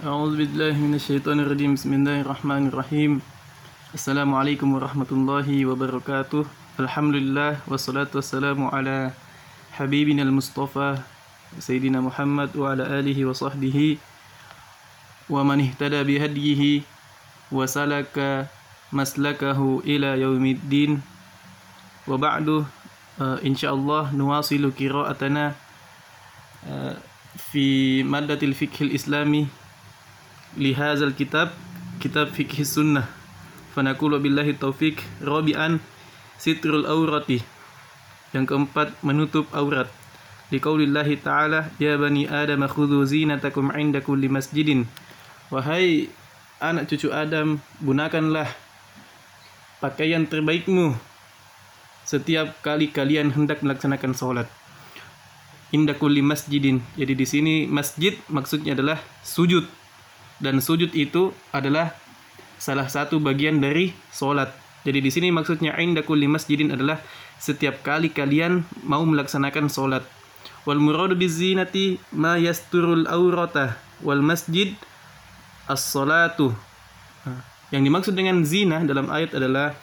أعوذ بالله من الشيطان الرجيم. بسم الله الرحمن الرحيم. السلام عليكم ورحمة الله وبركاته. الحمد لله والصلاة والسلام على حبيبنا المصطفى سيدنا محمد وعلى آله وصحبه ومن اهتدى بهديه وسلك مسلكه إلى يوم الدين. وبعد آه، إن شاء الله نواصل قراءتنا آه، في مادة الفقه الإسلامي. lihazal kitab kitab fikih sunnah fanaqulu billahi taufik rabi'an sitrul aurati yang keempat menutup aurat. liqaulillahi ta'ala ya bani adam khudhu zinatakum inda kulli masjidin wahai anak cucu Adam gunakanlah pakaian terbaikmu. Setiap kali kalian hendak melaksanakan sholat inda kulli masjidin. Jadi di sini masjid maksudnya adalah sujud dan sujud itu adalah salah satu bagian dari sholat. Jadi di sini maksudnya inda kulli masjidin adalah setiap kali kalian mau melaksanakan sholat. Wal muradu bizinati ma yasturul aurata wal masjid as-salatu. Yang dimaksud dengan zina dalam ayat adalah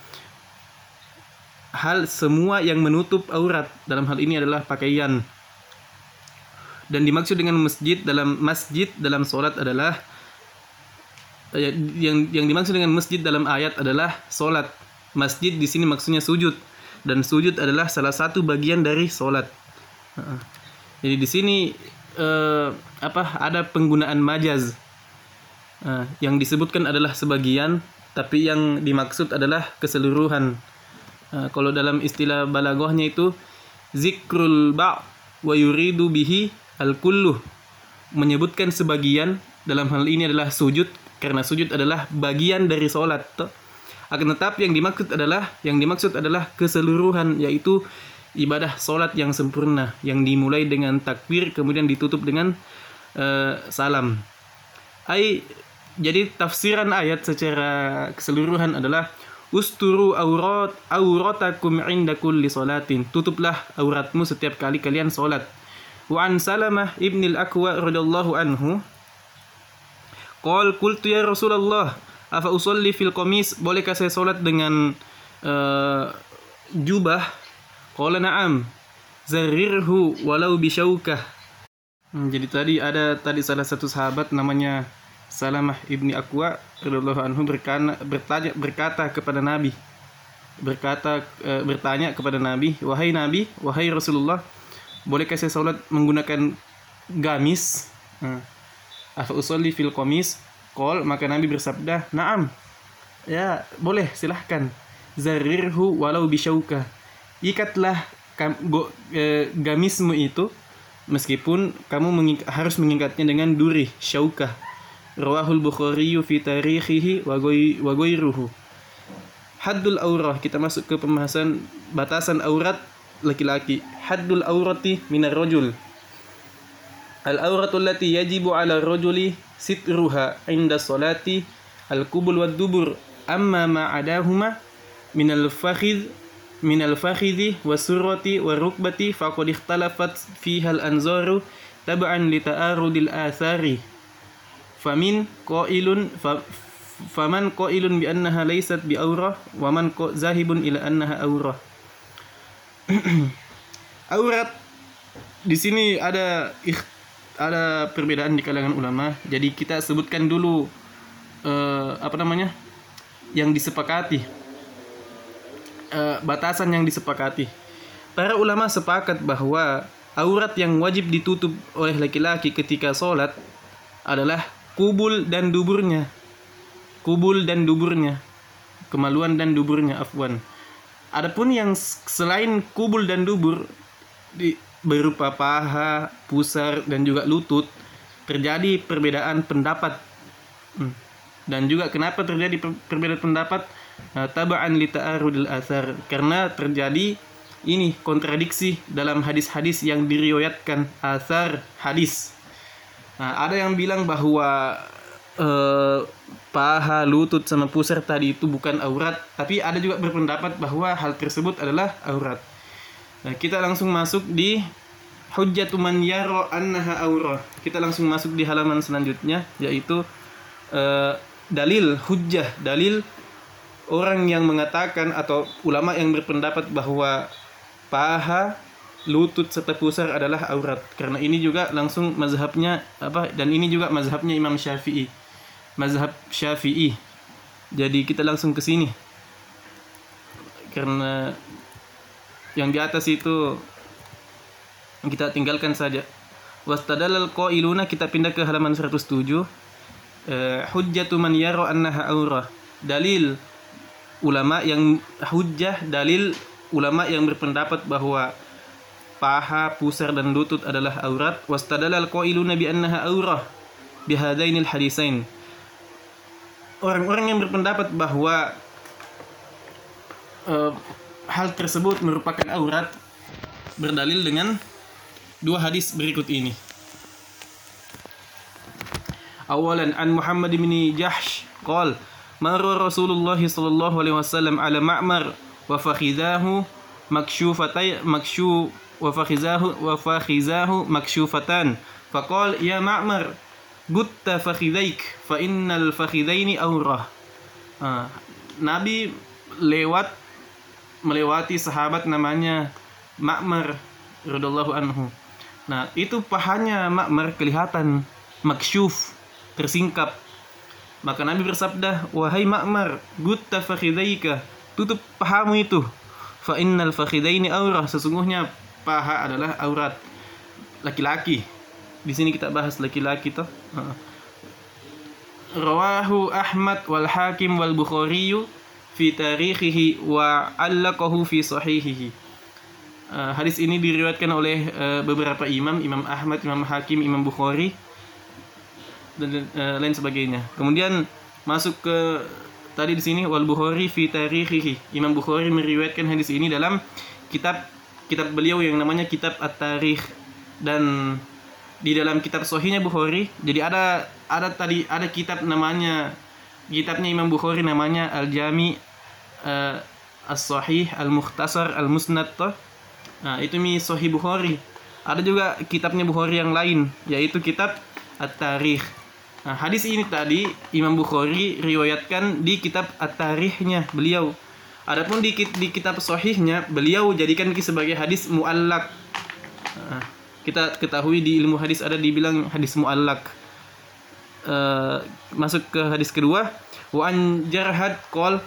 hal semua yang menutup aurat. Dalam hal ini adalah pakaian. Dan dimaksud dengan masjid dalam masjid dalam sholat adalah yang yang dimaksud dengan masjid dalam ayat adalah sholat. Masjid di sini maksudnya sujud dan sujud adalah salah satu bagian dari sholat. Heeh. Jadi di sini eh, apa ada penggunaan majaz Eh, yang disebutkan adalah sebagian, tapi yang dimaksud adalah keseluruhan. Eh, kalau dalam istilah balaghahnya itu zikrul ba' wa yuridu bihi al kullu menyebutkan sebagian dalam hal ini adalah sujud karena sujud adalah bagian dari sholat. Akan tetapi yang dimaksud adalah yang dimaksud adalah keseluruhan yaitu ibadah sholat yang sempurna yang dimulai dengan takbir kemudian ditutup dengan eh, salam. Ai jadi tafsiran ayat secara keseluruhan adalah usturu aurat auratakum inda kulli salatin tutuplah auratmu setiap kali kalian salat wa an salamah ibnil akwa radhiyallahu anhu Qal qultu ya Rasulullah afa usolli fil qamis? Bolehkah saya salat dengan eh, jubah? Qala na'am zarirhu walau bisyaukah Hmm, jadi tadi ada tadi salah satu sahabat namanya Salamah ibni Akwa radhiyallahu anhu berkana, bertanya berkata kepada Nabi berkata e, bertanya kepada Nabi wahai Nabi wahai Rasulullah bolehkah saya salat menggunakan gamis? Hmm. Afa usolli fil qamis. Qol maka Nabi bersabda na'am. Ya boleh silahkan. Zarirhu walau bisyauka ikatlah kam, go, e, gamismu itu meskipun kamu mengik- harus mengikatnya dengan duri syaukah rawahul bukhari fi tarikhihi wa ghairuhu haddul aurah kita masuk ke pembahasan batasan aurat laki-laki. Haddul aurati minar rajul Al-auratul lati yajibu ala rajuli sitruha inda solati al-kubul wad dubur amma ma adahuma min al-fakhidh min al-fakhidhi wasurati warukbati faqad ikhtalafat fiha al-anzaru tab'an li ta'arudil athari famin qailun fa, faman qailun bi annaha laysat bi aurah wa man zahibun ila annaha aurah aurat di sini ada ikhtilaf ada perbedaan di kalangan ulama. Jadi kita sebutkan dulu eh, apa namanya? yang disepakati eh, batasan yang disepakati. Para ulama sepakat bahwa aurat yang wajib ditutup oleh laki-laki ketika sholat adalah kubul dan duburnya. Kubul dan duburnya. Kemaluan dan duburnya, afwan. Adapun yang selain kubul dan dubur di, berupa paha, pusar dan juga lutut terjadi perbedaan pendapat. Hmm. Dan juga kenapa terjadi per- perbedaan pendapat? Nah, taba'an li ta'arudil athar karena terjadi ini kontradiksi dalam hadis-hadis yang diriwayatkan asar hadis. Nah, ada yang bilang bahwa eh, paha, lutut sama pusar tadi itu bukan aurat, tapi ada juga berpendapat bahwa hal tersebut adalah aurat. Nah, kita langsung masuk di hujjatu man yara annaha aurah. Kita langsung masuk di halaman selanjutnya yaitu eh, dalil hujjah, dalil orang yang mengatakan atau ulama yang berpendapat bahwa paha, lutut serta pusar adalah aurat. Karena ini juga langsung mazhabnya apa dan ini juga mazhabnya Imam Syafi'i. Mazhab Syafi'i. Jadi kita langsung ke sini. Karena yang di atas itu kita tinggalkan saja. Wastadalal qailuna kita pindah ke halaman 107. Eh, hujjatu man yara annaha aurah. Dalil ulama yang hujjah dalil ulama yang berpendapat bahwa paha, pusar dan lutut adalah aurat. Wastadalal qailuna bi annaha aurah bihadainil hadisain. Orang-orang yang berpendapat bahwa eh, hal tersebut merupakan aurat berdalil dengan dua hadis berikut ini. Awalan an Muhammad bin Jahsh qal marra Rasulullah sallallahu alaihi wasallam ala Ma'mar wa fakhidahu makshufatay makshu wa fakhizahu wa fakhizahu makshufatan faqal ya Ma'mar gutta fakhidaik fa innal fakhidaini awrah Ah, Nabi lewat melewati sahabat namanya Ma'mar radhiyallahu anhu. Nah, itu pahanya Ma'mar kelihatan maksyuf, tersingkap. Maka Nabi bersabda, "Wahai Ma'mar, gutta fakhidaika, tutup pahamu itu. Fa innal fakhidaini aurah, sesungguhnya paha adalah aurat laki-laki. Di sini kita bahas laki-laki toh. Rawahu Ahmad wal Hakim wal Bukhari fi tarikhihi wa allaqahu fi sahihihi. Uh, hadis ini diriwayatkan oleh uh, beberapa imam, Imam Ahmad, Imam Hakim, Imam Bukhari dan uh, lain sebagainya. Kemudian masuk ke tadi di sini wal Bukhari fi tarikhihi. Imam Bukhari meriwayatkan hadis ini dalam kitab kitab beliau yang namanya Kitab At-Tarikh dan di dalam kitab Sahihnya Bukhari. Jadi ada ada tadi ada kitab namanya kitabnya Imam Bukhari namanya Al-Jami uh, As-Sahih Al-Mukhtasar Al-Musnad. Nah, itu mi Sahih Bukhari. Ada juga kitabnya Bukhari yang lain yaitu kitab At-Tarikh. Nah, hadis ini tadi Imam Bukhari riwayatkan di kitab At-Tarikhnya beliau. Adapun di, di kitab Sahihnya beliau jadikan sebagai hadis muallak. Nah, kita ketahui di ilmu hadis ada dibilang hadis muallak. Eh, masuk ke hadis kedua wa an jarhad qol